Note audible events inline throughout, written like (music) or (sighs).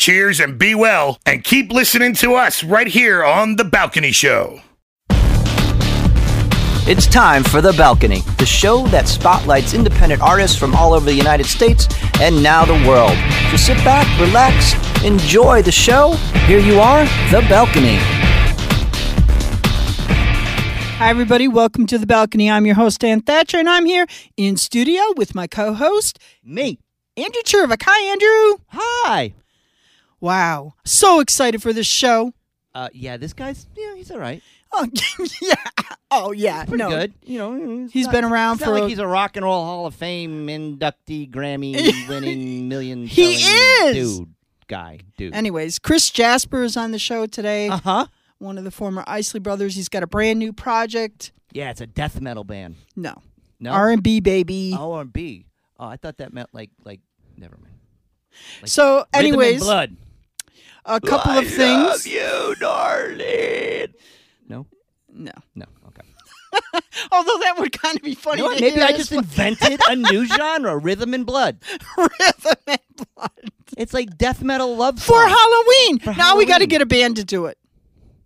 Cheers and be well, and keep listening to us right here on The Balcony Show. It's time for The Balcony, the show that spotlights independent artists from all over the United States and now the world. So sit back, relax, enjoy the show. Here you are, The Balcony. Hi, everybody. Welcome to the balcony. I'm your host, Dan Thatcher, and I'm here in studio with my co host, Me. Andrew Chervik. Hi, Andrew. Hi. Wow. So excited for this show. Uh, yeah, this guy's, yeah, he's all right. (laughs) Oh, yeah. Oh, yeah. Pretty no. good. You know, He's not- been around for a- like he's a rock and roll Hall of Fame inductee, Grammy (laughs) winning million. He is! Dude. Guy. Dude. Anyways, Chris Jasper is on the show today. Uh huh. One of the former Isley brothers. He's got a brand new project. Yeah, it's a death metal band. No. No. R&B, baby. Oh, R and B. Oh, I thought that meant like like never mind. Like so, and anyways, blood. A couple of things. you, darling. No, No. no, okay. (laughs) Although that would kind of be funny. You know what? to Maybe hear I as just invented a new (laughs) genre, rhythm and blood. (laughs) rhythm and blood. It's like death metal love For song. Halloween. Now we got to Halloween. get a band to do it.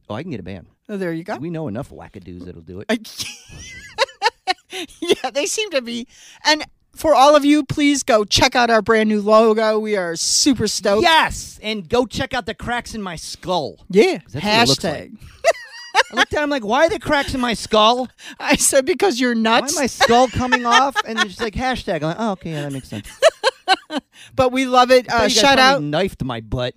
oh, I can get a band. Oh, there you go. We know enough wackadoos that'll do it. yeah, they seem to be. And for all of you, please go check out our brand new logo. We are super stoked. Yes, and go check out the cracks in my skull. Yeah. Hashtag. I looked at him like, why are there cracks in my skull? (laughs) I said because you're Why nuts. is my skull (laughs) coming off? And it's just like hashtag. I'm like, oh, okay, yeah, that makes sense. (laughs) but we love it. Uh, thought you guys shout out, knifed my butt.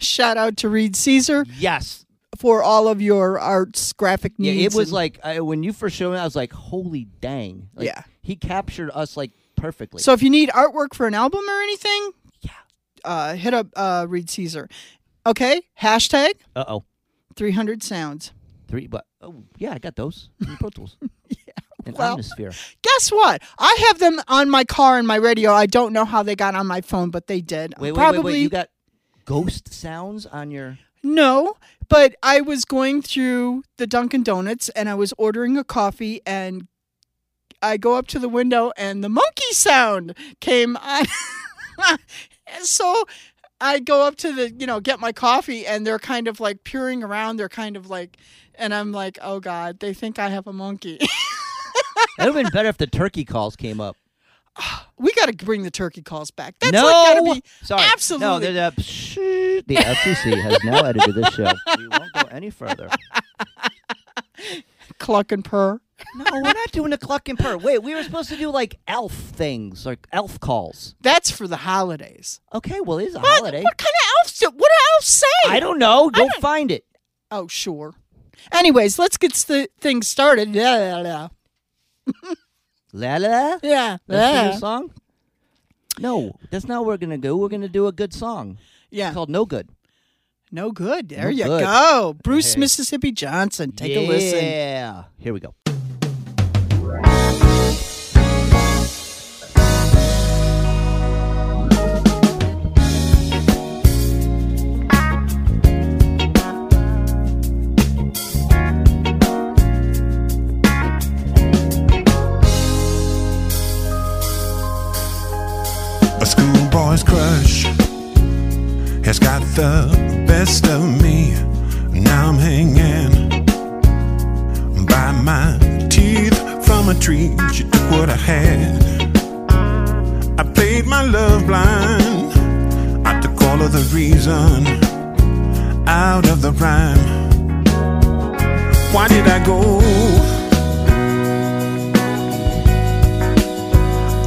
shout out to Reed Caesar Yes. for all of your arts, graphic needs. Yeah, it was like I, when you first showed me, I was like, "Holy dang!" Like, Yeah. he captured us like perfectly. So if you need artwork for an album or anything, Yeah. uh, hit up uh, Reed Caesar. Okay. Hashtag uh oh, 300 sounds. three. But oh yeah, I got those Pro Tools. (laughs) yeah, and well- Atmosphere. Guess what? I have them on my car and my radio. I don't know how they got on my phone, but they did. Wait, wait, Probably wait, wait. You got ghost sounds on your. no, but I was going through the Dunkin' Donuts and I was ordering a coffee and I go up to the window and the monkey sound came on. And (laughs) so I go up to the, you know, get my coffee and they're kind of like peering around. They're kind of like, and I'm like, oh God, they think I have a monkey. (laughs) It would have been better if the turkey calls came up. (sighs) we got to bring the turkey calls back. That's no, like got to be sorry, absolutely- No, the, the, shh, the FCC has now edited this show. We won't go any further. (laughs) cluck and purr. No, we're not doing a cluck and purr. Wait, we were supposed to do like elf things, like elf calls. That's for the holidays. Okay, well, it is a What? holiday. What kind of elves do? What do elves say? I don't know. Go don't- find it. Oh, sure. Anyways, let's get the thing started. Yeah, (laughs) yeah, La la. yeah. That's the yeah. new song. No, that's not what we're gonna do. We're gonna do a good song Yeah. called "No Good." No good. There No you good. go. Bruce. Mississippi Johnson. Take a listen. Yeah. Here we go. Schoolboy's crush has got the best of me. Now I'm hanging by my teeth from a tree. She took what I had. I played my love blind. I took all of the reason out of the rhyme. Why did I go?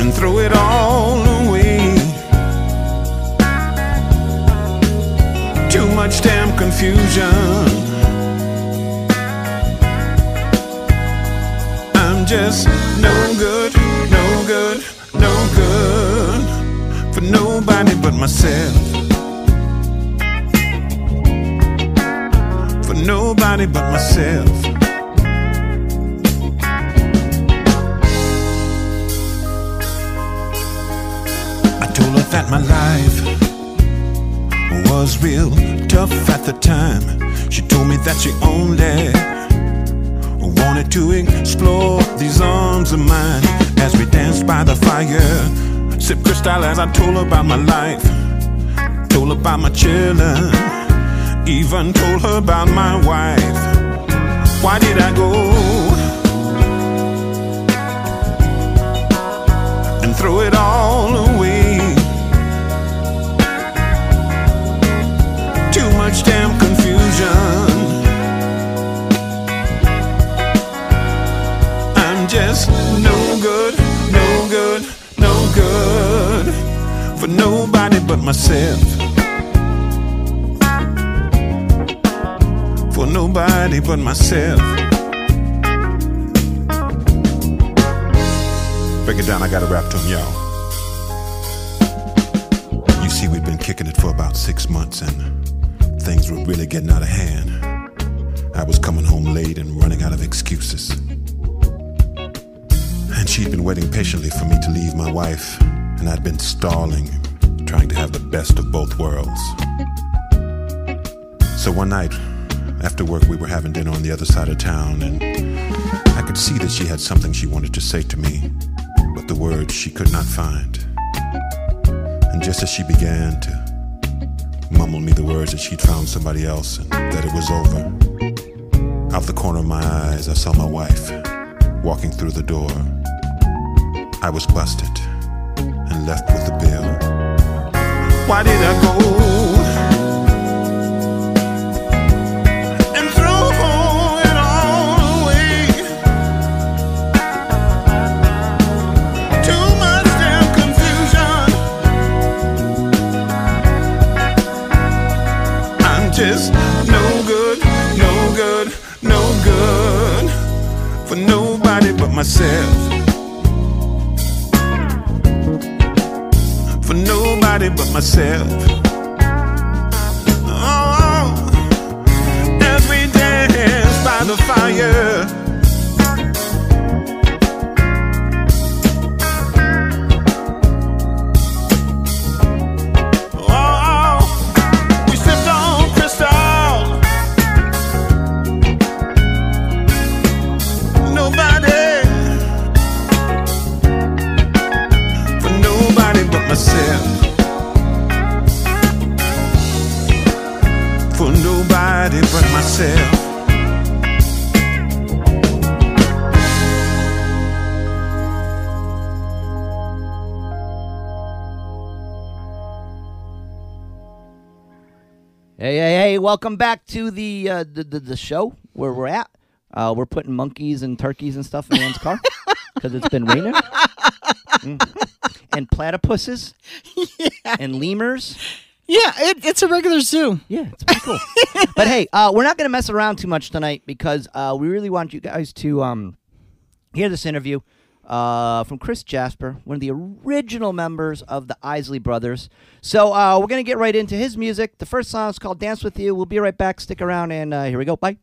and throw it all much damn confusion. I'm just no good, no good, no good for nobody but myself. For nobody but myself. I told her that my life was real tough at the time. She told me that she only wanted to explore these arms of mine as we danced by the fire. Sip crystal as I told her about my life, told her about my children, even told her about my wife. Why did I go and throw it all away? Myself. For nobody but myself. Break it down, I got a rap tune, y'all. You see, we've been kicking it for about six months and things were really getting out of hand. I was coming home late and running out of excuses. And she'd been waiting patiently for me to leave my wife, and I'd been stalling, trying to have the best of both worlds. So one night, after work, we were having dinner on the other side of town, and I could see that she had something she wanted to say to me, but the words she could not find. And just as she began to mumble me the words that she'd found somebody else and that it was over, out the corner of my eyes, I saw my wife walking through the door. I was busted and left with the bill. Why did I go Welcome back to the uh, the, the the show where we're at. Uh, we're putting monkeys and turkeys and stuff in Ann's car (laughs) because it's been raining. Mhm. And platypuses (laughs) and lemurs. Yeah, it, it's a regular zoo. Yeah, it's pretty cool. (laughs) but hey, uh, we're not going to mess around too much tonight because uh, we really want you guys to um, hear this interview uh, from Chris Jasper, one of the original members of the Isley Brothers. So uh, we're going to get right into his music. The first song is called Dance With You. We'll be right back. Stick around, and uh, here we go. Bye.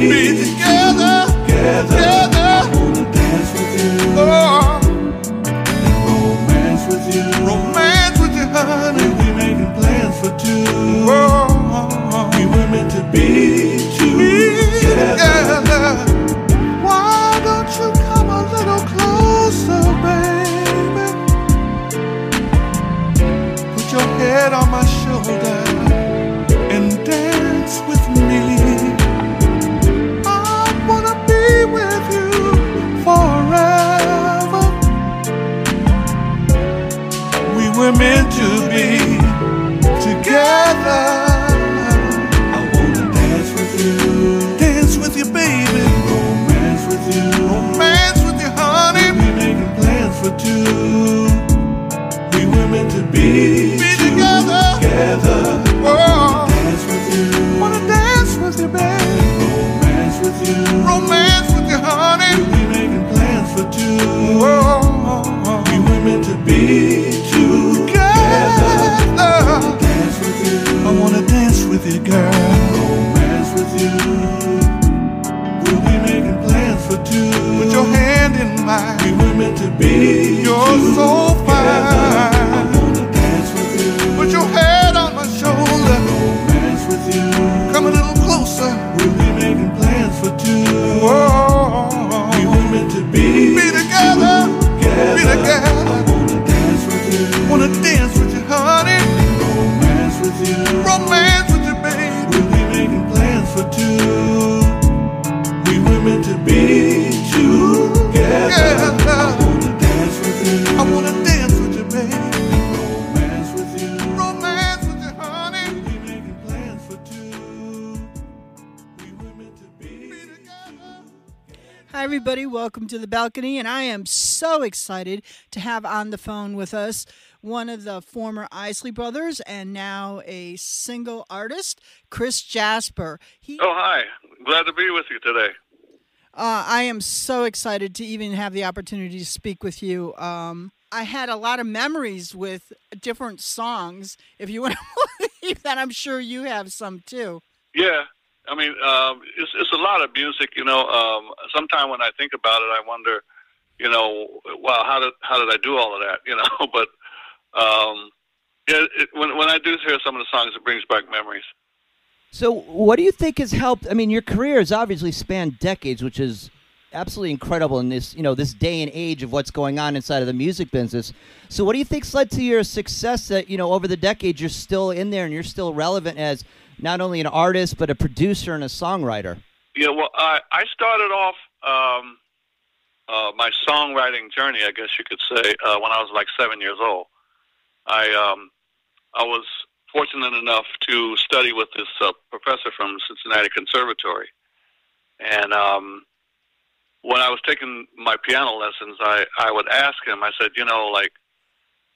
Be, together. Together. Mine. We were meant to be. You're so everybody. Welcome to the balcony. And I am so excited to have on the phone with us one of the former Isley brothers and now a single artist, Chris Jasper. He, Oh, hi. Glad to be with you today. uh, I am so excited to even have the opportunity to speak with you. Um, I had a lot of memories with different songs. If you (laughs) want to believe that, I'm sure you have some too. Yeah. I mean, um, it's, it's a lot of music, you know. Um, Sometimes when I think about it, I wonder, you know, wow, how did how did I do all of that, (laughs) you know? but um, yeah, it, when when I do hear some of the songs, it brings back memories. So, what do you think has helped? I mean, your career has obviously spanned decades, which is absolutely incredible in this, you know, this day and age of what's going on inside of the music business. So, what do you think's led to your success? That you know, over the decades, you're still in there and you're still relevant as not only an artist but a producer and a songwriter. Yeah, well, I I started off um, uh, my songwriting journey, I guess you could say, uh, when I was like seven years old. I um, I was fortunate enough to study with this uh, professor from Cincinnati Conservatory, and um, when I was taking my piano lessons, I I would ask him. I said, you know, like,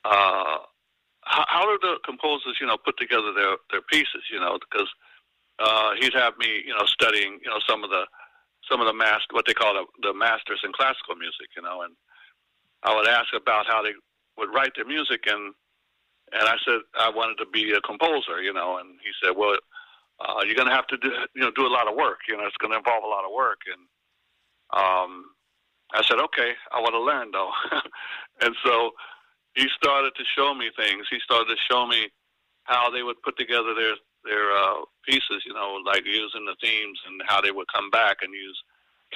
uh, how, how do the composers, you know, put together their their pieces, you know, because uh, he'd have me, you know, studying, you know, some of the some of the master, what they call the, the masters in classical music, you know, and I would ask about how they would write their music, and and I said I wanted to be a composer, you know, and he said, well, uh, you're going to have to do, you know, do a lot of work, you know, it's going to involve a lot of work, and um, I said, okay, I want to learn though, (laughs) and so he started to show me things. He started to show me how they would put together their their uh, pieces, you know, like using the themes and how they would come back and use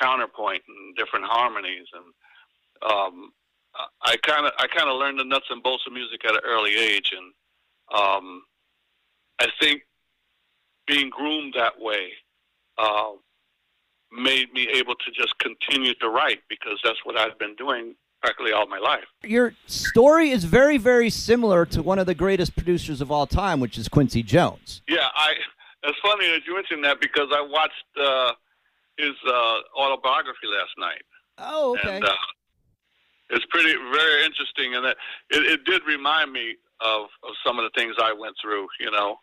counterpoint and different harmonies and um, I kind of I kind of learned the nuts and bolts of music at an early age and um, I think being groomed that way uh, made me able to just continue to write because that's what I've been doing practically all my life. Your story is very, very similar to one of the greatest producers of all time, which is Quincy Jones. Yeah, I. It's funny that you mentioned that because I watched uh, his uh, autobiography last night. Oh, okay. And, uh, it's pretty very interesting, and that it, it did remind me of, of some of the things I went through. You know,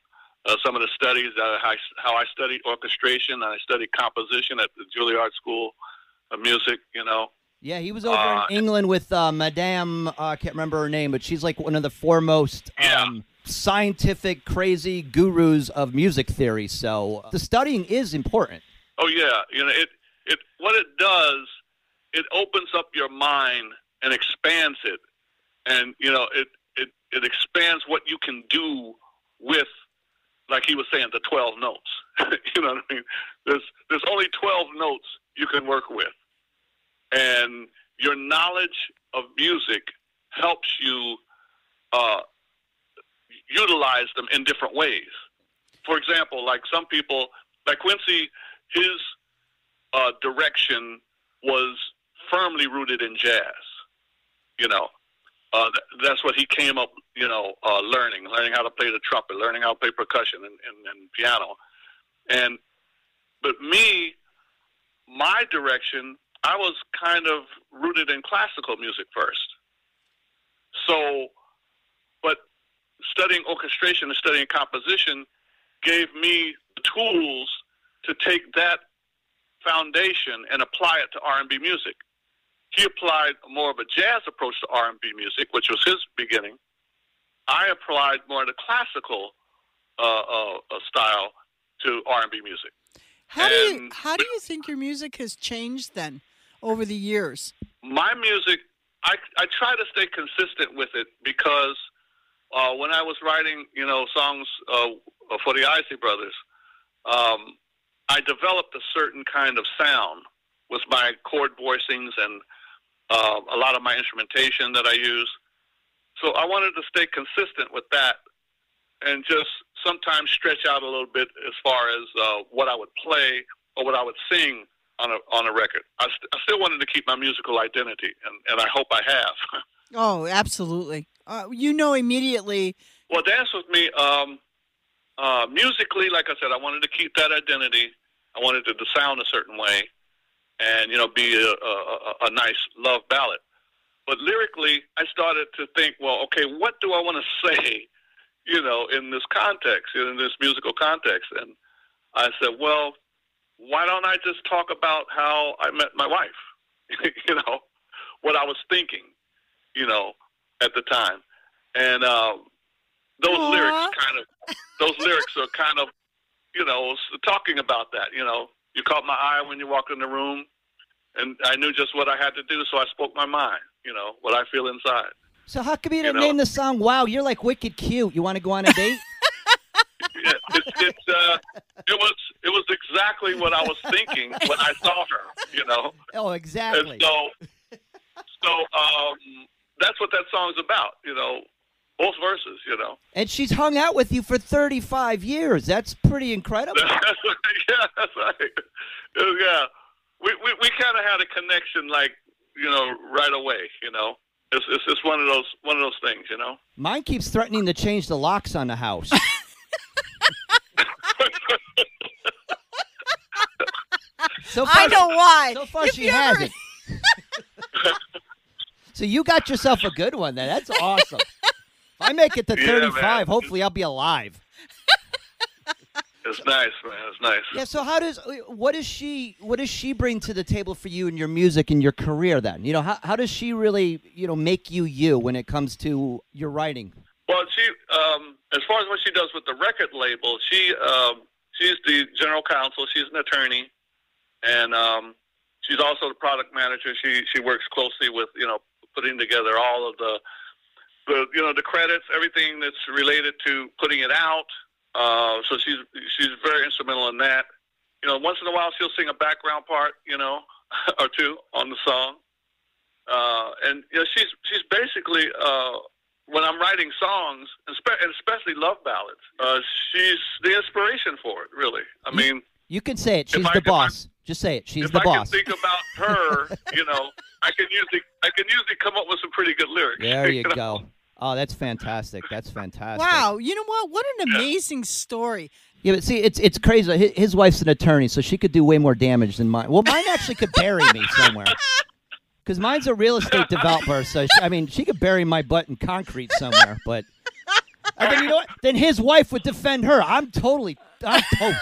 uh, some of the studies that I, how I studied orchestration and I studied composition at the Juilliard School of Music. You know, yeah, he was over uh, in England with uh, Madame. Uh, I can't remember her name, but she's like one of the foremost yeah. um, scientific, crazy gurus of music theory. So uh, the studying is important. Oh yeah, you know it. It what it does, it opens up your mind and expands it, and you know it. It it expands what you can do with, like he was saying, the twelve notes. (laughs) you know what I mean? There's there's only twelve notes you can work with and your knowledge of music helps you uh, utilize them in different ways. For example, like some people, like Quincy, his uh, direction was firmly rooted in jazz. You know, uh, that's what he came up, you know, uh, learning, learning how to play the trumpet, learning how to play percussion and, and, and piano. And but me, my direction I was kind of rooted in classical music first. So, but studying orchestration and studying composition gave me the tools to take that foundation and apply it to R&B music. He applied more of a jazz approach to R&B music, which was his beginning. I applied more of the classical uh, uh, uh style to R&B music. How and do you how do you think your music has changed then? Over the years? My music, I, I try to stay consistent with it because uh, when I was writing, you know, songs uh, for the Isley Brothers, um, I developed a certain kind of sound with my chord voicings and uh, a lot of my instrumentation that I use. So I wanted to stay consistent with that and just sometimes stretch out a little bit as far as uh, what I would play or what I would sing on a on a record. I, st- I still wanted to keep my musical identity, and, and I hope I have. (laughs) oh, absolutely. Uh, you know immediately. Well, dance with me. Um, uh, musically, like I said, I wanted to keep that identity. I wanted it to sound a certain way, and you know, be a, a, a nice love ballad. But lyrically, I started to think, well, okay, what do I want to (laughs) say? You know, in this context, in this musical context, and I said, well, why don't I just talk about how I met my wife? (laughs) you know, what I was thinking, you know, at the time. And uh, those Aww. lyrics kind of, those lyrics are kind of, you know, talking about that. You know, you caught my eye when you walked in the room, and I knew just what I had to do, so I spoke my mind. You know, what I feel inside. So how come you didn't you know? name the song "Wow"? You're like wicked cute. You want to go on a date? It, it, uh, it was it was exactly what I was thinking when I saw her. You know. Oh, exactly. And so, so um, that's what that song's about. You know, both verses. You know. And she's hung out with you for 35 years. That's pretty incredible. (laughs) yeah, that's right. Yeah, we we, we kind of had a connection, like you know, right away. You know. It's, it's it's one of those one of those things, you know. Mine keeps threatening to change the locks on the house. (laughs) So far, I don't know why. So far, if she hasn't. (laughs) so you got yourself a good one. Then that's awesome. If I make it to (laughs) yeah, 35, man. hopefully I'll be alive. It's nice, man. It's nice. Yeah. So how does what does she what does she bring to the table for you and your music and your career? Then you know how how does she really you know make you you when it comes to your writing? Well, she um, as far as what she does with the record label, she um, she's the general counsel. She's an attorney and um, she's also the product manager. She she works closely with you know putting together all of the the you know the credits, everything that's related to putting it out. Uh, so she's she's very instrumental in that. You know, once in a while she'll sing a background part, you know, (laughs) or two on the song. Uh, and you know, she's she's basically uh, when I'm writing songs, and especially love ballads, uh, she's the inspiration for it. Really, I mean, You can say it. She's the I- boss. Just say it. She's the I boss. can think about her, (laughs) you know, I can usually I can usually come up with some pretty good lyrics. There (laughs) you know? go. Oh, that's fantastic. That's fantastic. Wow, you know what? What an amazing story. Yeah, but see, it's it's crazy. His, his wife's an attorney, so she could do way more damage than mine. Well, mine actually could bury me somewhere. (laughs) Because mine's a real estate developer, so she, I mean, she could bury my butt in concrete somewhere. But and then you know what? Then his wife would defend her. I'm totally, I'm toast.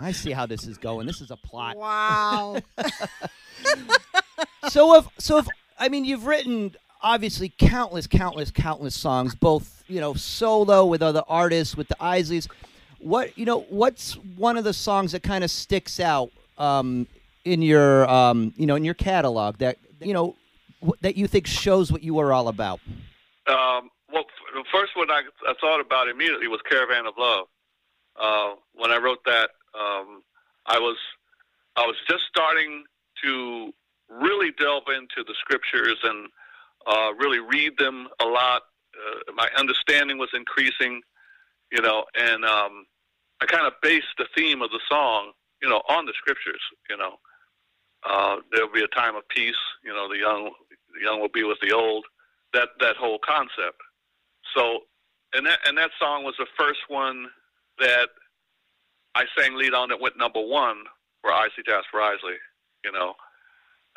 I see how this is going. This is a plot. Wow. (laughs) so if so if I mean you've written obviously countless, countless, countless songs, both you know solo with other artists, with the Isleys. What you know? What's one of the songs that kind of sticks out um, in your um, you know in your catalog that you know wh- that you think shows what you are all about? Um, well, the first one I, I thought about immediately was "Caravan of Love." Uh, when I wrote that, um, I was I was just starting to really delve into the scriptures and uh, really read them a lot. Uh, my understanding was increasing, you know, and um, I kind of based the theme of the song, you know, on the scriptures. You know, uh, there'll be a time of peace. You know, the young the young will be with the old. That that whole concept. So, and that and that song was the first one that I sang lead on that went number one for Isley Jasper Isley. You know,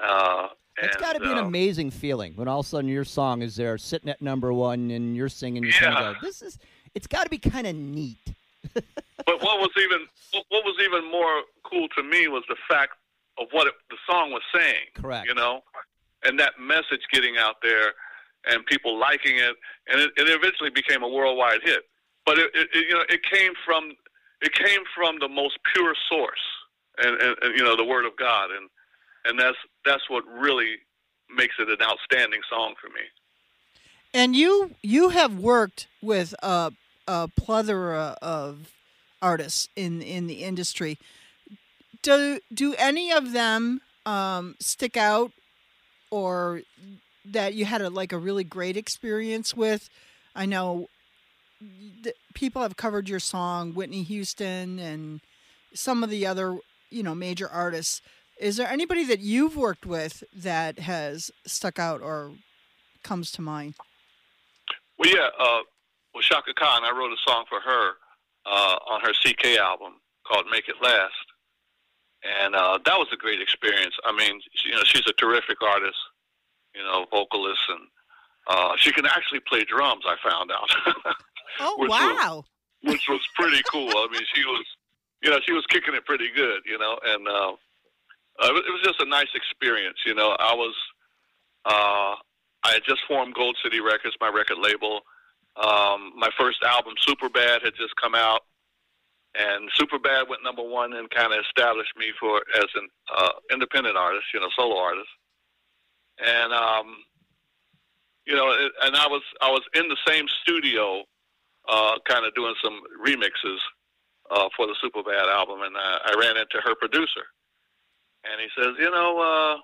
uh, It's got to be an uh, amazing feeling when all of a sudden your song is there sitting at number one and you're singing. You kind Yeah. go, "This is." It's got to be kind of neat. (laughs) But what was even what was even more cool to me was the fact of what it, the song was saying. Correct. You know, and that message getting out there, and people liking it, and it, it eventually became a worldwide hit. But it, it, you know it came from it came from the most pure source, and, and, and you know the Word of God, and and that's that's what really makes it an outstanding song for me. And you you have worked with a, a plethora of artists in in the industry. Do do any of them um, stick out, or that you had a like a really great experience with? I know th- people have covered your song, Whitney Houston, and some of the other you know major artists. Is there anybody that you've worked with that has stuck out or comes to mind? Well, yeah. Uh, well, Chaka Khan, I wrote a song for her uh, on her CK album called "Make It Last," and uh, that was a great experience. I mean, she, you know, she's a terrific artist, you know, vocalist, and uh, she can actually play drums. I found out, (laughs) Oh Which was- wow! which was pretty cool. I mean, she was, you know, she was kicking it pretty good, you know, and uh, uh, it was- it was just a nice experience. You know, I was, uh, I had just formed Gold City Records, my record label. Um, my first album, Super Bad, had just come out, and Super Bad went number one and kind of established me for as an uh, independent artist, you know, solo artist. And um, you know, it, and I was I was in the same studio, uh, kind of doing some remixes uh, for the Super Bad album, and uh, I ran into her producer, and he says, you know, uh,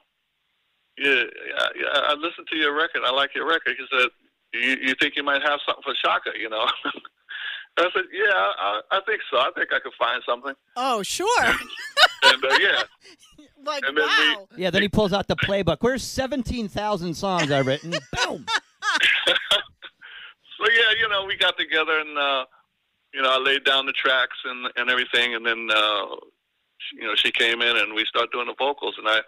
yeah, yeah, yeah, I listened to your record. I like your record. He said, you, you think you might have something for Chaka, you know? (laughs) I said, yeah, I, I think so. I think I could find something. Oh sure! And uh, yeah, (laughs) like And then we- wow! Yeah, then he pulls out the playbook. Where's 17,000 songs I've written? (laughs) Boom. (laughs) so yeah, you know, we got together and uh, you know, I laid down the tracks and and everything, and then uh, she, you know, she came in and we started doing the vocals, and I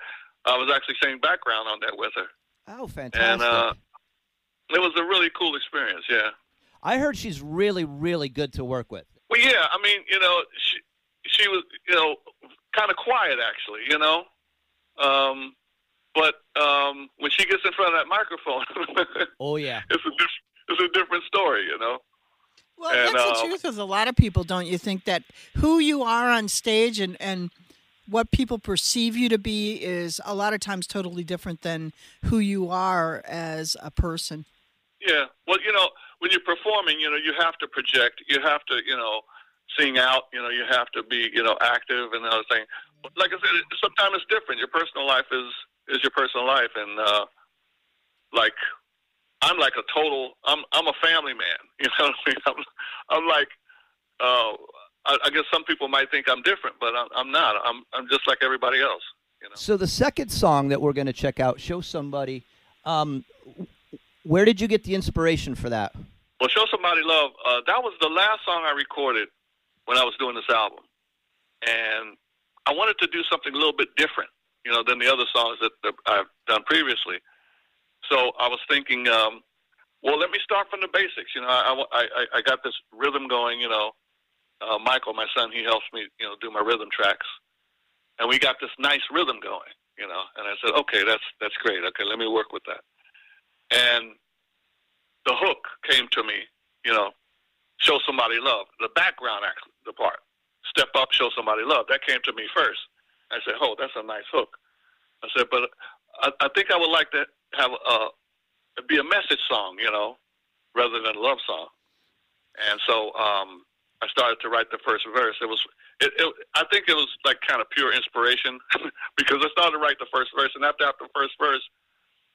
I was actually singing background on that with her, Oh, fantastic. and uh, it was a really cool experience. Yeah. I heard she's really, really good to work with. Well, yeah. I mean, you know, she she was you know kind of quiet actually, you know. Um, but um, when she gets in front of that microphone, (laughs) Oh, yeah. it's a diff- it's a different story, you know. Well, And, that's the um, truth with a lot of people, don't you think? That who you are on stage and and what people perceive you to be is a lot of times totally different than who you are as a person. Yeah. Well, you know, when you're performing, you know, you have to project. You have to, you know, sing out. You know, you have to be, you know, active and other thing. But like I said, sometimes it's different. Your personal life is is your personal life, and uh, like I'm like a total. I'm I'm a family man. (laughs) You know what I mean? I'm, I'm like. Uh, I, I guess some people might think I'm different, but I'm, I'm not. I'm I'm just like everybody else. You know. So the second song that we're going to check out, "Show Somebody," um, where did you get the inspiration for that? Well, Show Somebody Love, uh, that was the last song I recorded when I was doing this album. And I wanted to do something a little bit different, you know, than the other songs that, that I've done previously. So I was thinking, um, well, let me start from the basics. You know, I, I, I, got this rhythm going, you know. Uh, Michael, my son, he helps me, you know, do my rhythm tracks. And we got this nice rhythm going, you know. And I said, okay, that's that's great. Okay, let me work with that. And the hook came to me, you know, show somebody love. The background, actually, the part, step up, show somebody love. That came to me first. I said, oh, that's a nice hook. I said, but I, I think I would like to have a be a message song, you know, rather than a love song. And so um, I started to write the first verse. It was, it, it, I think it was like kind of pure inspiration (laughs) because I started to write the first verse, and after after the first verse,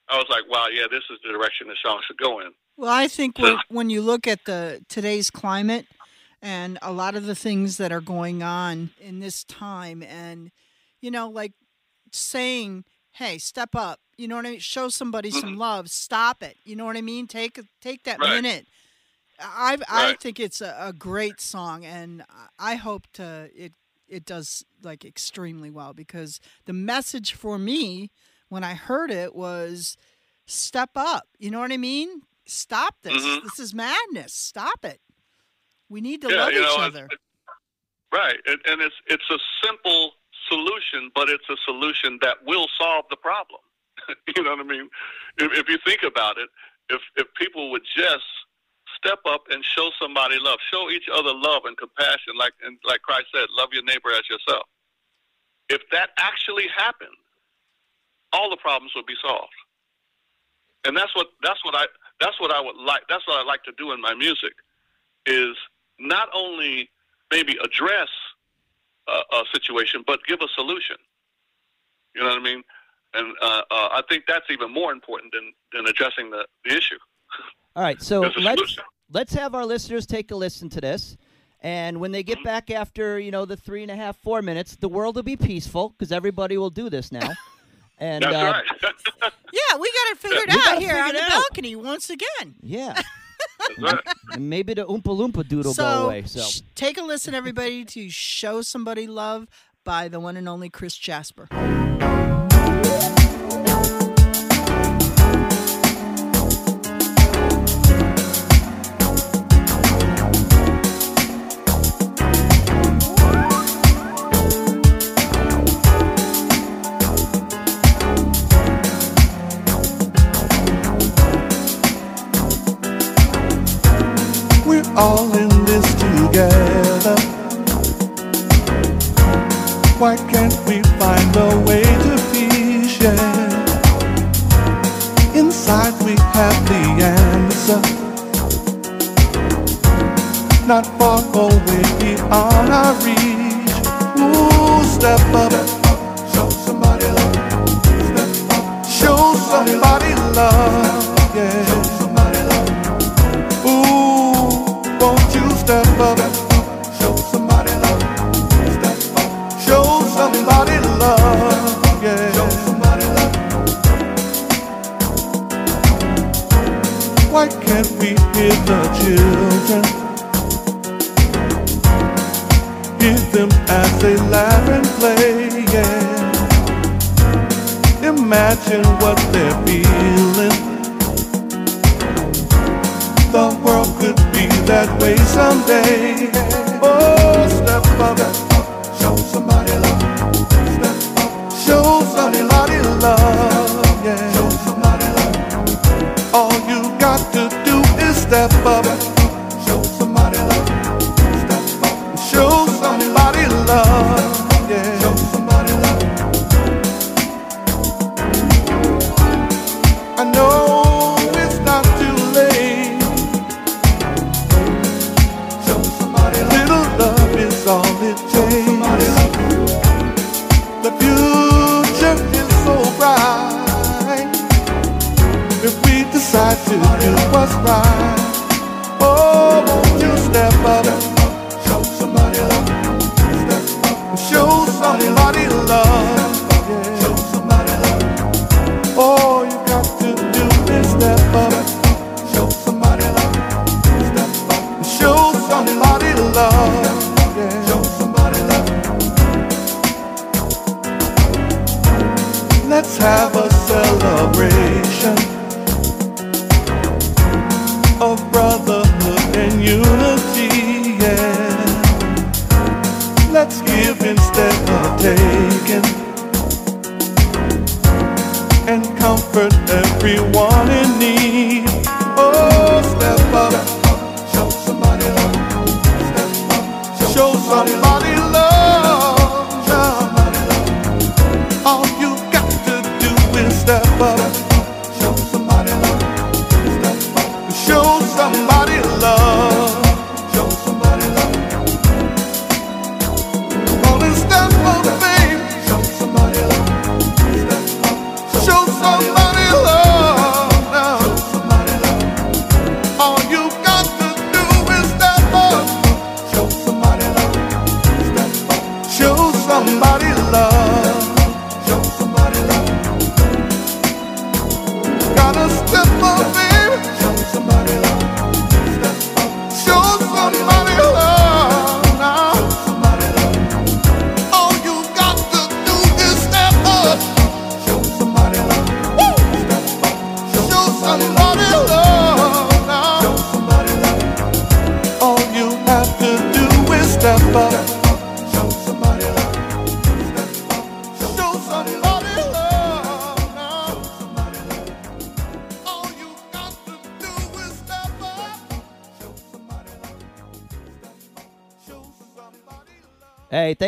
I was like, wow, yeah, this is the direction the song should go in. Well, I think when, when you look at the today's climate and a lot of the things that are going on in this time, and you know, like saying, "Hey, step up," you know what I mean? Show somebody some mm-hmm. love. Stop it. You know what I mean? Take take that Right. minute. I I think it's a, a great song, and I hope to it it does like extremely well because the message for me when I heard it was step up. You know what I mean? Stop this. Mhm. This is madness. Stop it. We need to Yeah, love you each know, other. Right, and, and it's it's a simple solution, but it's a solution that will solve the problem. (laughs) you know what I mean? If, if you think about it, if if people would just step up and show somebody love, show each other love and compassion, like and like Christ said, love your neighbor as yourself. If that actually happened, all the problems would be solved. And that's what that's what I that's what I would like that's what I like to do in my music is not only maybe address a, a situation, but give a solution. You know what I mean? And uh, uh, I think that's even more important than, than addressing the, the issue. (laughs) All right, so let's solution. let's have our listeners take a listen to this, and when they get Mm-hmm. back after you know the three and a half four minutes, the world will be peaceful because everybody will do this now. (laughs) And That's uh, right. (laughs) Yeah, we got it figured We out gotta here on the out. balcony once again. yeah, That's right. (laughs) and maybe the Oompa Loompa doodle will go away. So sh- take a listen, everybody, to "Show Somebody Love" by the one and only Chris Jasper.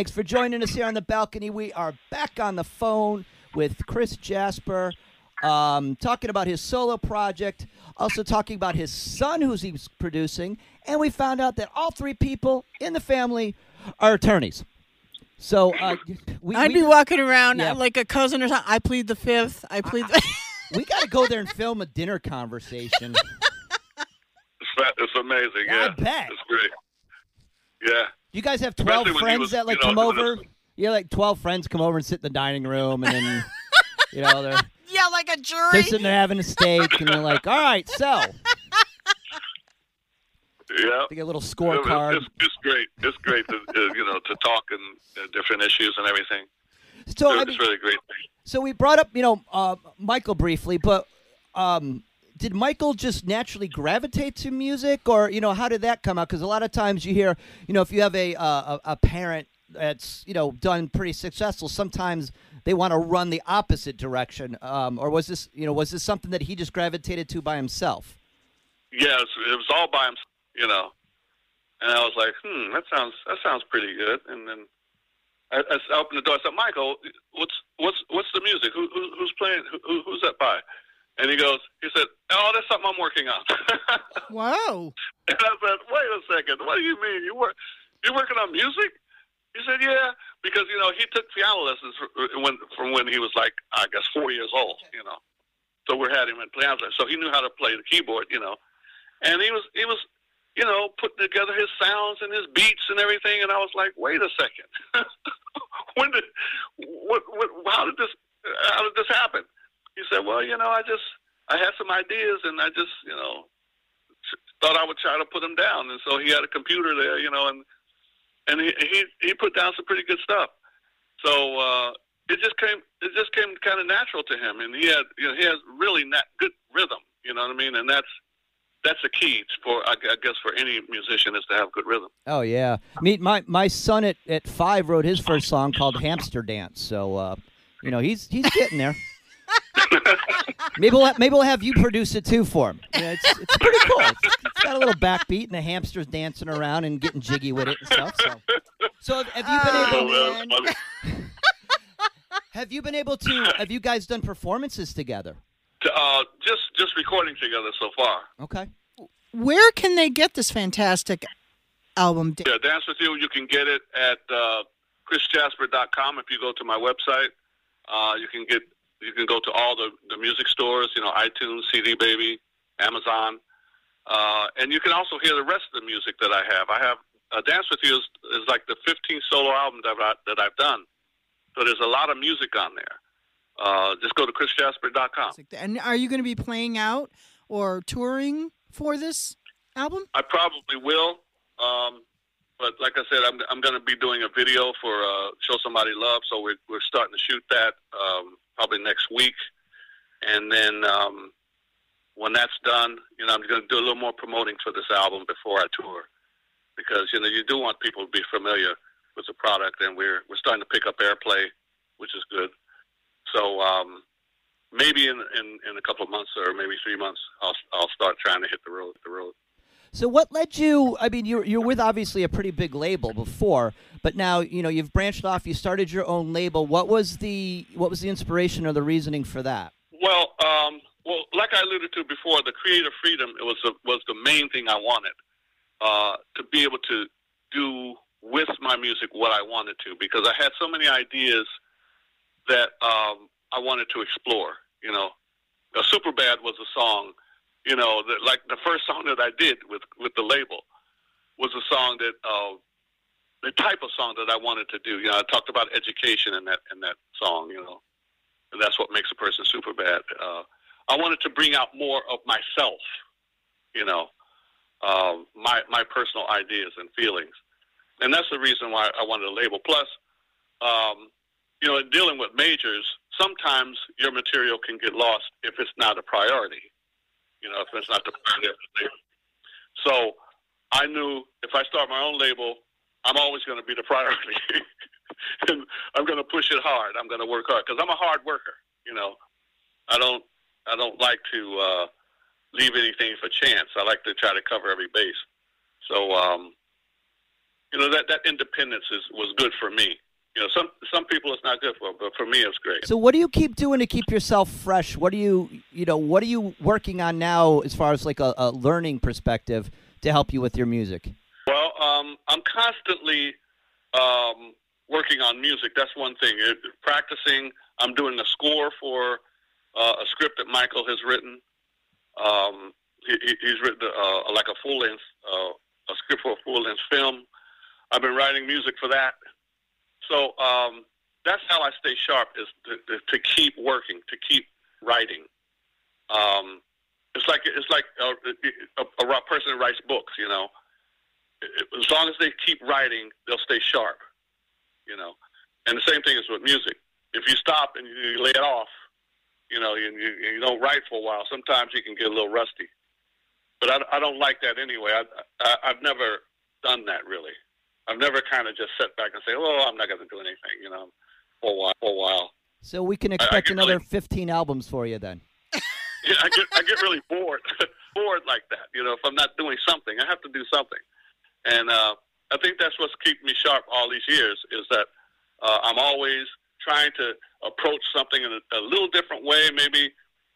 Thanks for joining us here on the balcony. We are back on the phone with Chris Jasper, um, talking about his solo project, also talking about his son, who's he's producing, and we found out that all three people in the family are attorneys. So uh, we, I'd we, be walking around Yeah. like a cousin or something. I plead the fifth. I plead. The- (laughs) we got to go there and film a dinner conversation. It's, it's amazing. I Yeah, bet. it's great. Yeah, You guys have twelve Especially friends was, that like you know, come over. You have like twelve friends come over and sit in the dining room, and then (laughs) you know they're yeah, like a jury. they're sitting there having a steak, and they're like, "All right, so." yeah. They get a little It- scorecard. It's, it's great. It's great to you know to talk and uh, different issues and everything. So I it's mean, really great. so we brought up, you know, uh, Michael briefly, but um, did Michael just naturally gravitate to music, or you know, how did that come out? Because a lot of times you hear, you know, if you have a uh, a, parent that's you know done pretty successful, sometimes they want to run the opposite direction. Um, or was this, you know, was this something that he just gravitated to by himself? Yes, it was all by himself, you know. And I was like, hmm, that sounds that sounds pretty good. And then I, I opened the door. I said, Michael, what's what's what's the music? Who, who who's playing? Who, who's that by? And he goes, he said, oh, that's something I'm working on. (laughs) Whoa. And I said, wait a second. What do you mean? You work? You're working on music? He said, yeah, because you know he took piano lessons uh, when from when he was like I guess four years old. You know, so we had him in piano lessons. So he knew how to play the keyboard. You know, and he was he was you know putting together his sounds and his beats and everything. And I was like, wait a second. (laughs) when did what, what how did this uh, how did this happen? He said, well, you know, I just I had some ideas and I just you know thought I would try to put him down. And so he had a computer there, you know, and and he he, he put down some pretty good stuff. So uh, it just came it just came kind of natural to him, and he had you know he has really na- good rhythm. You know what I mean? And that's that's the key for I I guess for any musician is to have good rhythm. Oh yeah, meet my my son at, at five wrote his first song called Hamster Dance. So uh, you know he's he's getting there. (laughs) maybe we'll ha- maybe we'll have you produce it too for him. Yeah, it's it's pretty cool. It's, it's got a little backbeat and the hamsters dancing around and getting jiggy with it and stuff. So, so have, have you been Oh, able? man, that's funny. (laughs) Have you been able to? Have you guys done performances together? Uh, just just recording together so far. Okay. Where can they get this fantastic album? Yeah, Dance with You. You can get it at uh, chrisjasper.com. If you go to my website, uh, you can get you can go to all the, the music stores. You know, iTunes, CD Baby, Amazon. Uh, and you can also hear the rest of the music that I have. I have uh, Dance with You is, is like the 15th solo album that, I, that I've done. So there's a lot of music on there. Uh, just go to chrisjasper.com. And are you going to be playing out or touring for this album? I probably will. Um, but like I said, I'm, I'm going to be doing a video for uh, Show Somebody Love. So we're, we're starting to shoot that um, probably next week. And then um, when that's done, you know, I'm going to do a little more promoting for this album before I tour, because you know you do want people to be familiar with the product, and we're we're starting to pick up airplay, which is good. So um, maybe in, in in a couple of months or maybe three months, I'll I'll start trying to hit the road the road. So what led you? I mean, you're you're with obviously a pretty big label before, but now you know you've branched off. You started your own label. What was the what was the inspiration or the reasoning for that? Well, um, well, like I alluded to before, the creative freedom was the, was the main thing I wanted uh, to be able to do with my music what I wanted to because I had so many ideas that um, I wanted to explore. You know, uh, "Super Bad" was a song. You know, that, like the first song that I did with with the label was a song that uh, the type of song that I wanted to do. You know, I talked about education in that in that song. You know, and that's what makes a person super bad. Uh, I wanted to bring out more of myself, you know, uh, my my personal ideas and feelings, and that's the reason why I wanted a label. Plus, um, you know, in dealing with majors, sometimes your material can get lost if it's not a priority. You know, if it's not the priority. So I knew if I start my own label, I'm always going to be the priority. (laughs) and I'm going to push it hard. I'm going to work hard because I'm a hard worker. You know, I don't I don't like to uh, leave anything for chance. I like to try to cover every base. So, um, you know, that, that independence is, was good for me. You know, some some people it's not good for, but for me it's great. So, what do you keep doing to keep yourself fresh? What do you, you know, what are you working on now as far as like a, a learning perspective to help you with your music? Constantly um, working on music. That's one thing. It, practicing. I'm doing a score for uh, a script that Michael has written. Um, he, he's written uh, like a full length, uh, a script for a full length film. I've been writing music for that. So um, that's how I stay sharp is to, to keep working, to keep writing. Um, it's like it's like a, a, a person writes books. You know, as long as they keep writing, they'll stay sharp. You know, and the same thing is with music. If you stop and you lay it off, you know, you, you, you don't write for a while. Sometimes you can get a little rusty. But I, I don't like that anyway. I, I, I've never done that really. I've never kind of just sat back and say, "Oh, I'm not going to do anything," you know, for a while. For a while. So we can expect another really, 15 albums for you then. (laughs) yeah, I get I get really bored, (laughs) bored like that. You know, if I'm not doing something, I have to do something, and uh, I think that's what's keeping me sharp all these years. Is that uh, I'm always trying to approach something in a, a little different way. Maybe,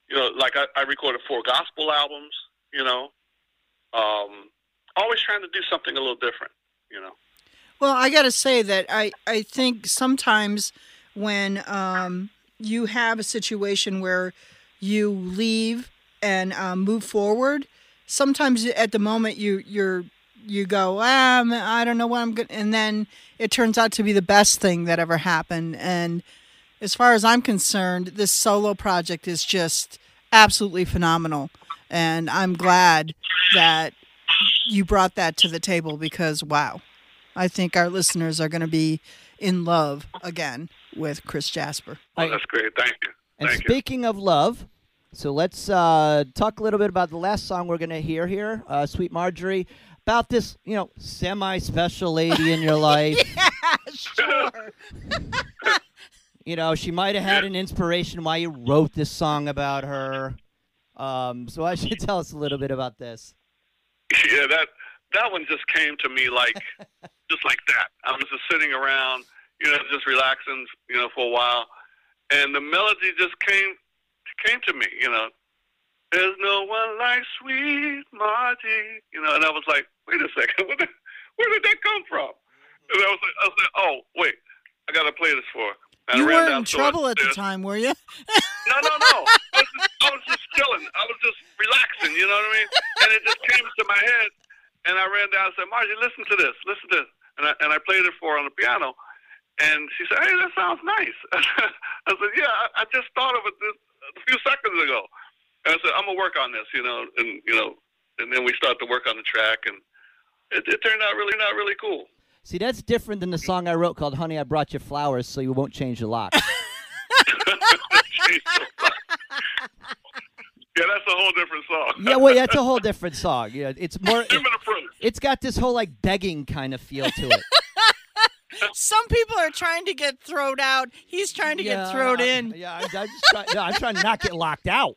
you know, like I, I recorded four gospel albums. You know, um, always trying to do something a little different. You know. Well, I got to say that I I think sometimes when um, you have a situation where you leave and um, move forward, sometimes at the moment you you're you go, ah, I don't know what I'm gonna. and then it turns out to be the best thing that ever happened. And as far as I'm concerned, this solo project is just absolutely phenomenal. And I'm glad that you brought that to the table because, wow, I think our listeners are going to be in love again with Chris Jasper. Oh, that's great. Thank you. And Thank speaking you. of love, so let's uh, talk a little bit about the last song we're going to hear here, uh, Sweet Marjorie about this, you know, semi special lady in your life. (laughs) yeah, sure. (laughs) you know, she might have had an inspiration why you wrote this song about her. Um, so why should you tell us a little bit about this? Yeah, that that one just came to me like (laughs) just like that. I was just sitting around, you know, just relaxing, you know, for a while, and the melody just came came to me, you know. There's no one like sweet Margie, you know, and I was like, wait a second, (laughs) where did, where did that come from? Mm-hmm. And I was like, I was like, oh wait, I gotta play this for. And you weren't in trouble at the time, were you? no, no, no. I was, just, I was just chilling. I was just relaxing, you know what I mean? And it just came to my head, and I ran down and said, Margie, listen to this, listen to this. And I, and I played it for her on the piano. And she said, hey, that sounds nice. (laughs) I said, yeah, I, I just thought of it this, a few seconds ago. And I said, I'm going to work on this, you know, and, you know, and then we started to work on the track, and it, it turned out really, not really cool. See, that's different than the song I wrote called "Honey, I Brought You Flowers," so you won't change the lock. (laughs) (laughs) Yeah, that's a whole different song. yeah, well, that's a whole different song. Yeah, it's more. Different approach. It's got this whole like begging kind of feel to it. (laughs) Some people are trying to get thrown out. He's trying to get thrown I'm- in. Yeah, I'm, I'm just trying, no, I'm trying to not get locked out.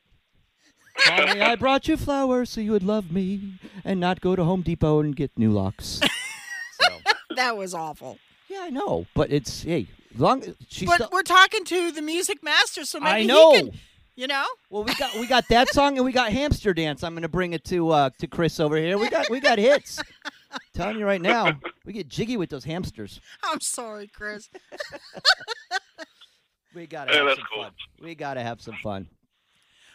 Honey, I brought you flowers so you would love me and not go to Home Depot and get new locks. (laughs) so, That was awful. yeah, I know, but it's hey, long she's But still, we're talking to the music master, so maybe I know. he can, you know. Well, we got we got that (laughs) song and we got Hamster Dance. I'm going to bring it to uh, to Chris over here. We got we got hits. (laughs) Telling you right now, we get jiggy with those hamsters. I'm sorry, Chris. We gotta Yeah, have that's some cool. fun. We gotta have some fun.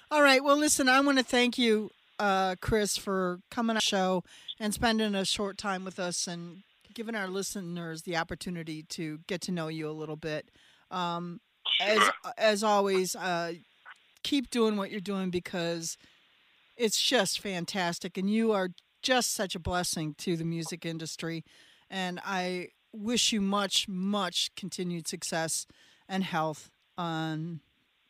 All right. Well, listen, I want to thank you, uh, Chris, for coming on the show and spending a short time with us and giving our listeners the opportunity to get to know you a little bit. Um, as as always, uh, keep doing what you're doing because it's just fantastic, and you are just such a blessing to the music industry. And I wish you much, much continued success and health. On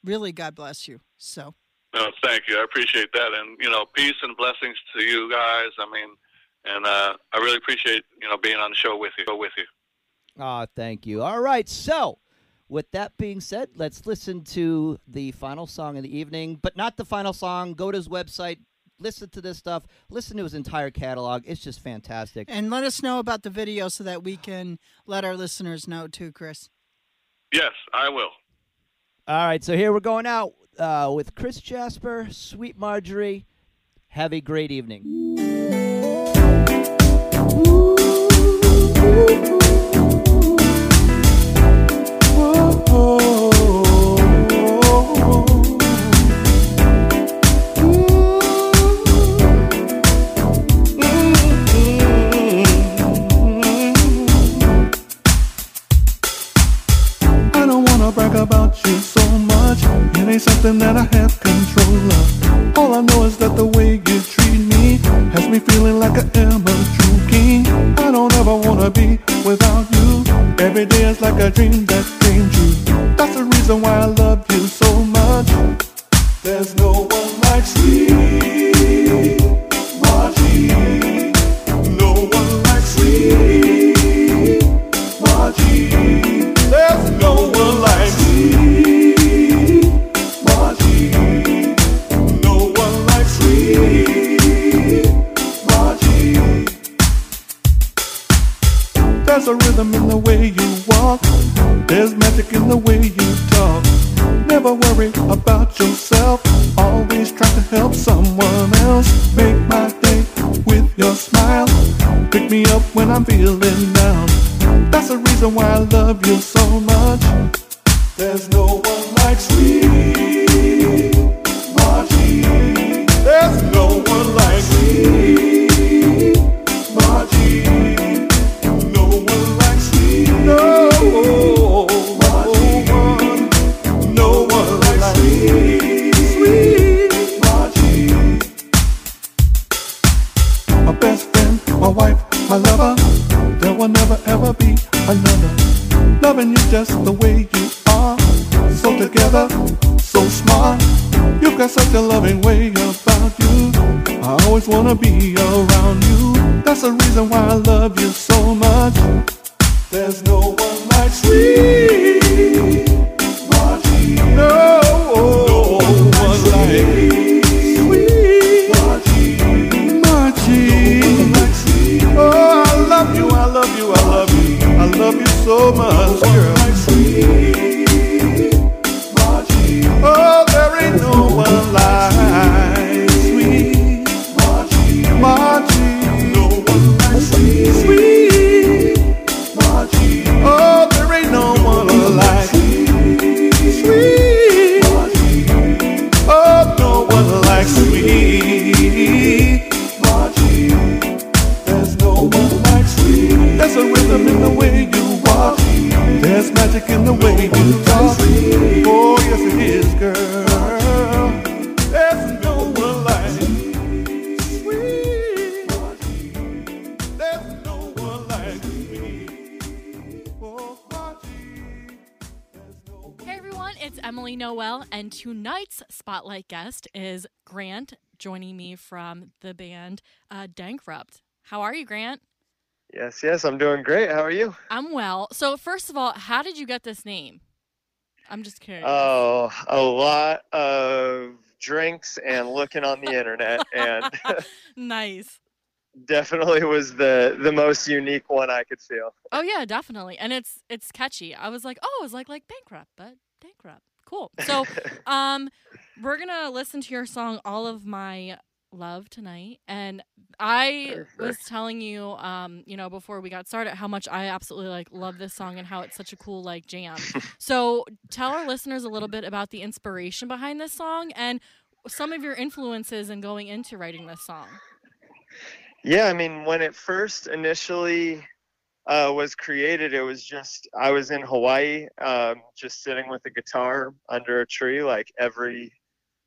really, God bless you. So. No, thank you. I appreciate that, and you know, peace and blessings to you guys. I mean, and uh, I really appreciate you know being on the show with you. Go with you. Oh, thank you. All right, so with that being said, let's listen to the final song of the evening, but not the final song. Go to his website, listen to this stuff, listen to his entire catalog. It's just fantastic. And let us know about the video so that we can let our listeners know too, Chris. Yes, I will. All right, so here we're going out uh, with Chris Jasper, Sweet Marjorie. Have a great evening. The reason why I love you so much. There's no one like sweet Margie. No, no one like sweet Margie. Margie. One. Oh, I love you, I love you, I love you, I love you so much, tonight's spotlight guest is Grant, joining me from the band uh, Dankrupt. How are you, Grant? Yes, yes, I'm doing great. How are you? I'm well. So, first of all, how did you get this name? I'm just curious. Oh, a lot of drinks and looking on the internet, and (laughs) (laughs) nice. definitely was the the most unique one I could feel. Oh yeah, definitely, and it's it's catchy. I was like, oh, it's like like bankrupt, but. Cool. So, (laughs) um, we're gonna listen to your song "All of My Love" tonight, and I was telling you, um, you know, before we got started, how much I absolutely like love this song and how it's such a cool like jam. (laughs) so, tell our listeners a little bit about the inspiration behind this song and some of your influences in going into writing this song. Yeah, I mean, when it first initially uh, was created, it was just I was in Hawaii, um, just sitting with a guitar under a tree, like every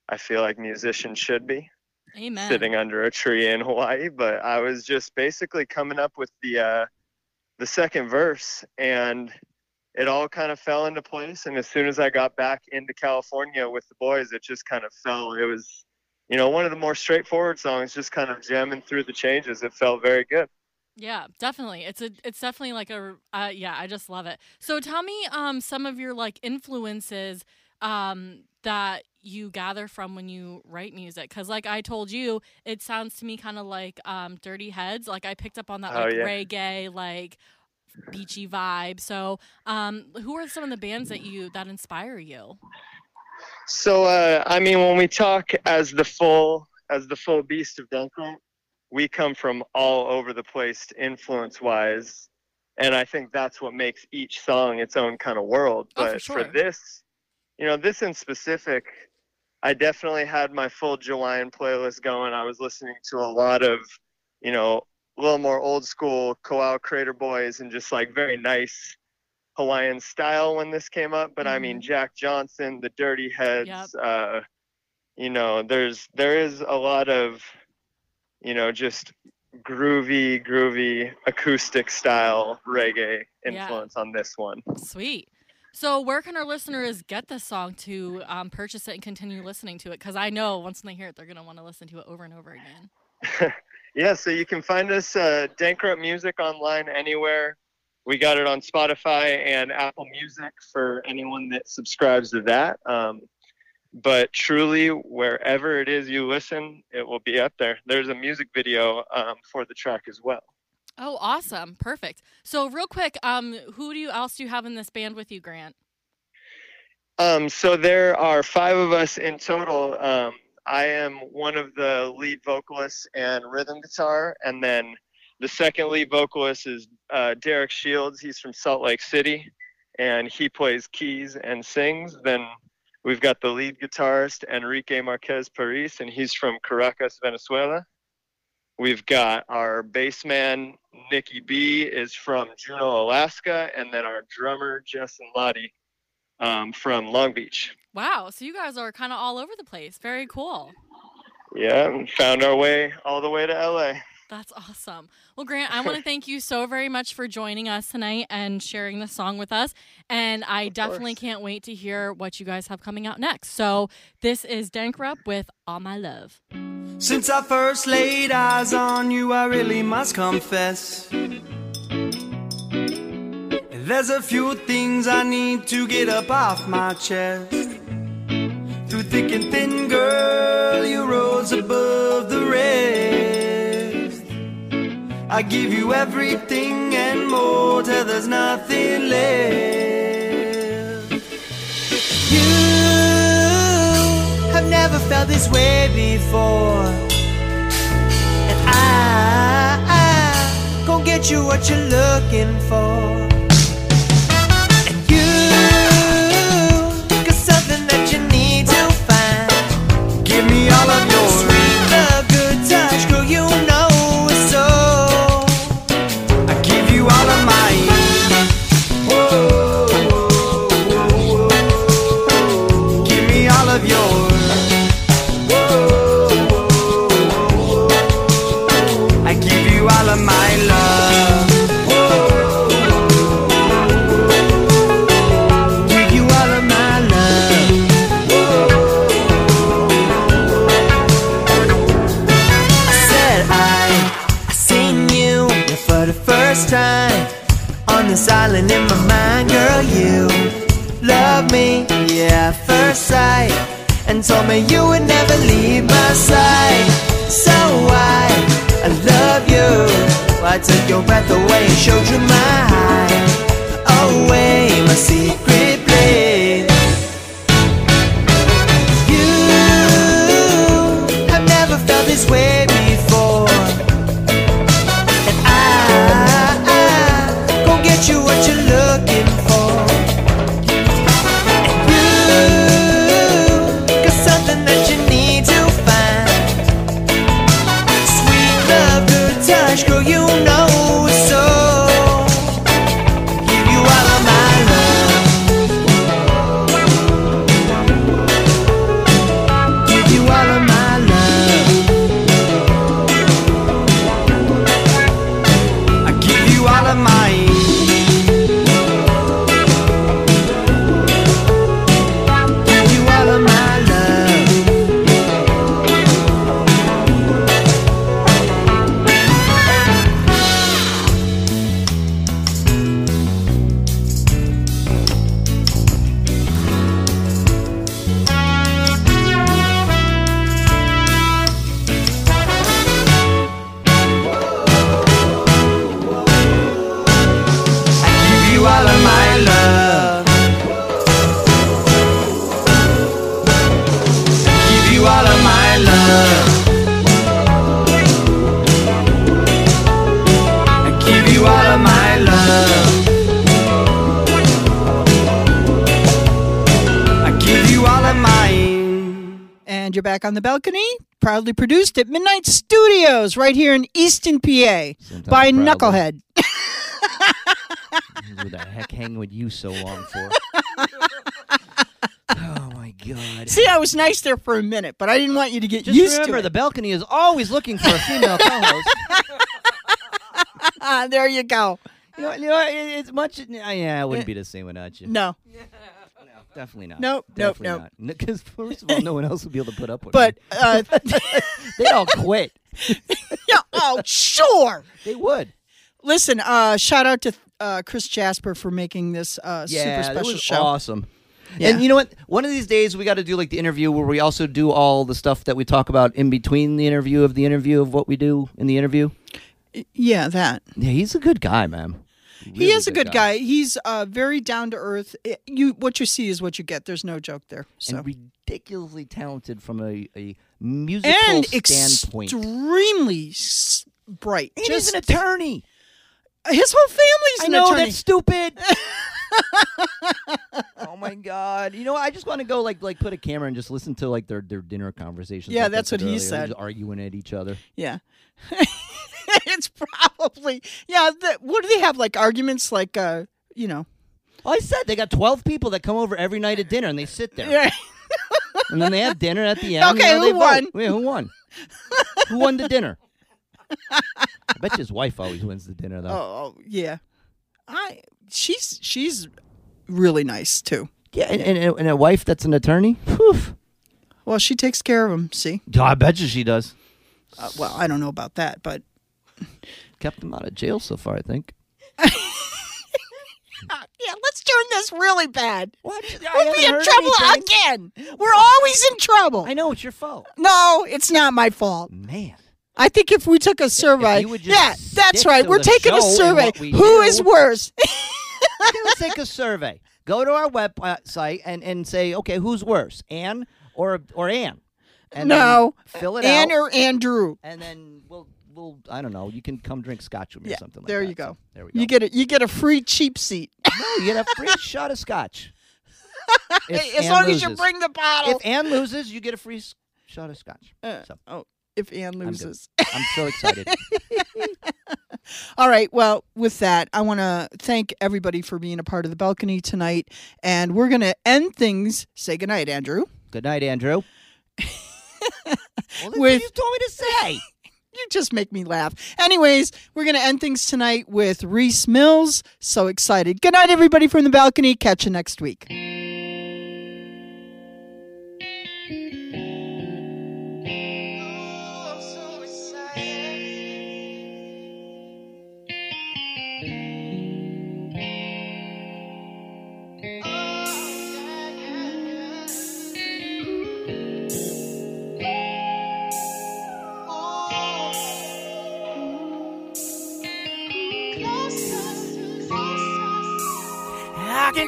I feel like musician should be. Amen. sitting under a tree in Hawaii, but I was just basically coming up with the uh, the second verse, and it all kind of fell into place. And as soon as I got back into California with the boys, it just kind of fell. It was, you know, one of the more straightforward songs, just kind of jamming through the changes. It felt very good. Yeah, definitely. It's a it's definitely like a uh, yeah, I just love it. So tell me um some of your like influences um that you gather from when you write music cuz like I told you, it sounds to me kind of like um Dirty Heads. Like I picked up on that Oh, like yeah. reggae like beachy vibe. So um who are some of the bands that you that inspire you? So uh, I mean, when we talk as the full as the full beast of Dankrupt, we come from all over the place influence wise, and I think that's what makes each song its own kind of world. Oh, for But sure. this, you know, this in specific, I definitely had my full Jawaiian playlist going. I was listening to a lot of, you know, a little more old school Ka'au Crater Boys and just like very nice Hawaiian style when this came up. But I mean, Jack Johnson, the Dirty Heads, Yep. uh, you know, there's there is a lot of, you know, just groovy, groovy acoustic style reggae Yeah. influence on this one. Sweet. So where can our listeners get this song to um, purchase it and continue listening to it? Because I know once they hear it, they're gonna want to listen to it over and over again. (laughs) Yeah, so you can find us uh, Dankrupt Music online anywhere. We got it on Spotify and Apple Music for anyone that subscribes to that. Um, but truly, wherever it is you listen, it will be up there. There's a music video um, for the track as well. Oh, awesome! Perfect. So real quick, um, who do you else do you have in this band with you, Grant? Um, so there are five of us in total. Um, I am one of the lead vocalists and rhythm guitar, and then the second lead vocalist is uh, Derek Shields. He's from Salt Lake City, and he plays keys and sings. Then we've got the lead guitarist Enrique Marquez Paris, and he's from Caracas, Venezuela. We've got our bass man Nikki B is from Juneau, Alaska, and then our drummer Justin Lottie um, from Long Beach. Wow. So you guys are kind of all over the place. Very cool. Yeah, found our way all the way to LA. That's awesome. Well, Grant, I want to (laughs) thank you so very much for joining us tonight and sharing the song with us. And I definitely course. can't wait to hear what you guys have coming out next. So this is Dankrupt with All My Love. Since I first laid eyes on you, I really must confess. There's a few things I need to get up off my chest. Through thick and thin, girl, you rose above the rest. I give you everything and more till there's nothing left. You have never felt this way before. And I, I gon' get you what you're looking for. On the balcony, proudly produced at Midnight Studios, right here in Easton, PA, by proudly. Knucklehead. (laughs) Who the heck hang with you so long for? (laughs) oh my god. See, I was nice there for a minute, but I didn't want you to get Just used remember, to the balcony is always looking for a female co-host. Ah, (laughs) there you go. you know, you know, it's much. Yeah, it wouldn't be the same without you. No, Definitely not. Nope, nope, Definitely nope. not. Because first of all, no one else would be able to put up with but uh, (laughs) They'd all quit. (laughs) yeah, oh sure. They would. Listen, uh, shout out to uh, Chris Jasper for making this uh, Yeah, super that special was show. awesome. Yeah. And you know what? One of these days we got to do like the interview where we also do all the stuff that we talk about in between the interview of the interview of what we do in the interview. Yeah, that. Yeah, he's a good guy, man. He Really is a good guy. He's uh, very down to earth. It- You what you see is what you get. There's no joke there. So and ridiculously talented from a, a musical and standpoint. extremely s- bright. And Just he's an attorney. his whole family's I an know attorney. that's stupid. (laughs) oh my god! You know, I just want to go like like put a camera and just listen to like their their dinner conversations. Yeah, like that's what he earlier, said. just arguing at each other. Yeah. (laughs) (laughs) it's probably yeah. The, what do they have like arguments like uh you know Well, I said they got twelve people that come over every night at dinner and they sit there, yeah (laughs) and then they have dinner at the (laughs) end. Okay, you know, they who won? vote. Yeah, who won? who won the dinner? I bet his wife always wins the dinner though. oh, oh yeah I she's she's really nice too. Yeah, and, and, and a wife that's an attorney. Whew. Well, she takes care of him. See, I bet you she does. uh, well, I don't know about that, but (laughs) Kept him out of jail so far, I think. (laughs) yeah, let's turn this really bad. What? We'll be in trouble again. We're always in trouble. I know it's your fault, No, it's not my fault. man. I think if we took a survey, yeah, that's right. We're taking a survey. Who is worse? (laughs) Let's take a survey. Go to our website and, and say, okay, who's worse, Anne or or Anne? And no, fill it Ann out, or Andrew. and then we'll we'll I don't know. You can come drink scotch with me Yeah, or something. like there that. There you go. So, there we go. You get a you get a free cheap seat (laughs) no, you get a free (laughs) shot of scotch. (laughs) As Ann long as you bring the bottle. If Anne loses, you get a free shot of scotch. Uh, So oh, if Ann good. loses. I'm so excited. All right. Well, with that, I want to thank everybody for being a part of the balcony tonight, and we're gonna end things. Say goodnight, Andrew. Good night, Andrew. well, that's what With- you told me to say. You just make me laugh. Anyways, we're going to end things tonight with Reese Mills. So excited. Good night, everybody from the balcony. Catch you next week.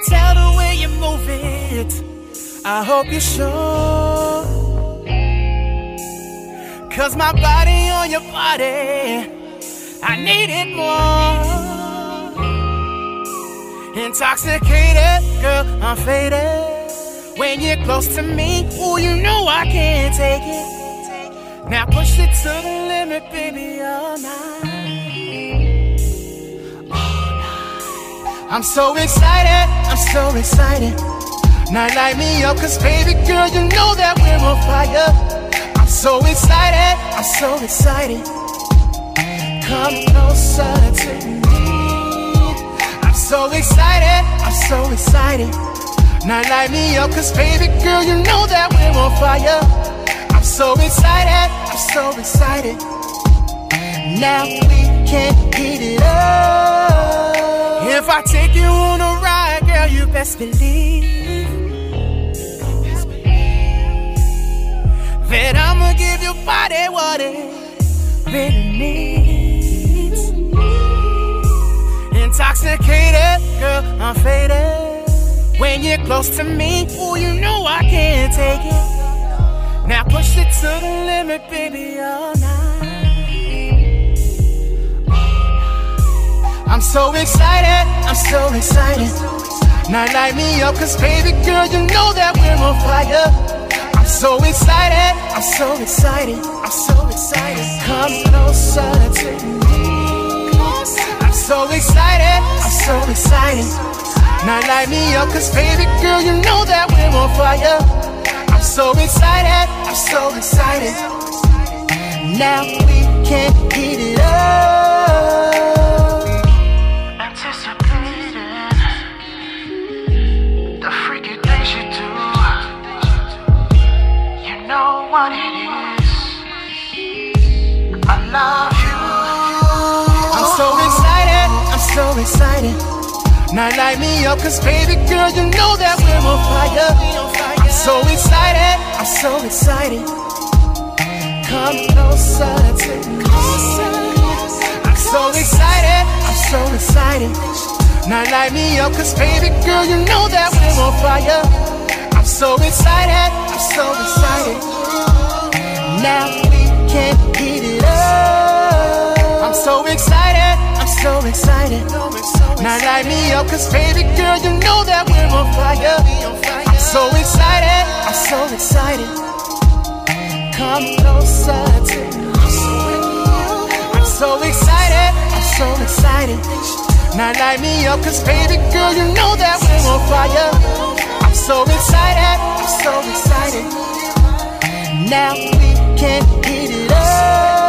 Can tell the way you move it. I hope you're sure. Cause my body on your body, I need it more. Intoxicated, girl, I'm faded. When you're close to me, ooh, you know I can't take it. Now push it to the limit, baby, all night. I'm so excited, so excited. Now light me up, cause baby girl, you know that we're on fire. I'm so excited, I'm so excited. Come closer to me. I'm so excited, I'm so excited. Now light me up, cause baby girl, you know that we're on fire. I'm so excited, I'm so excited. Now we can heat it up. If I take you on a ride, girl, you best believe that I'ma give your body what it really needs. Intoxicated, girl, I'm faded. When you're close to me, ooh, you know I can't take it. Now push it to the limit, baby, all night. I'm so excited, I'm so excited. Now light me up, cause baby girl, you know that we're on fire. I'm so excited, I'm so excited, I'm so excited. Come closer to me. I'm so excited, I'm so excited. Now light me up, cause baby girl, you know that we're on fire. I'm so excited, I'm so excited. Now we can heat it up. What it is. I love you. I'm so excited, I'm so excited. Now light me up, cause baby girl, you know that we're on fire. I'm so excited, I'm so excited. Come closer to me. I'm so excited, I'm so excited. Now light me up, cause baby girl, you know that we're on fire. I'm so excited, I'm so excited. Now we can heat it up. I'm so excited, I'm so excited. Now light me up, cause baby girl, you know that we're on fire. I'm so excited, I'm so excited. Come closer to me. I'm so excited, I'm so excited. Now light me up, cause baby girl, you know that we're on fire. I'm so excited, I'm so excited. Now we can heat it up.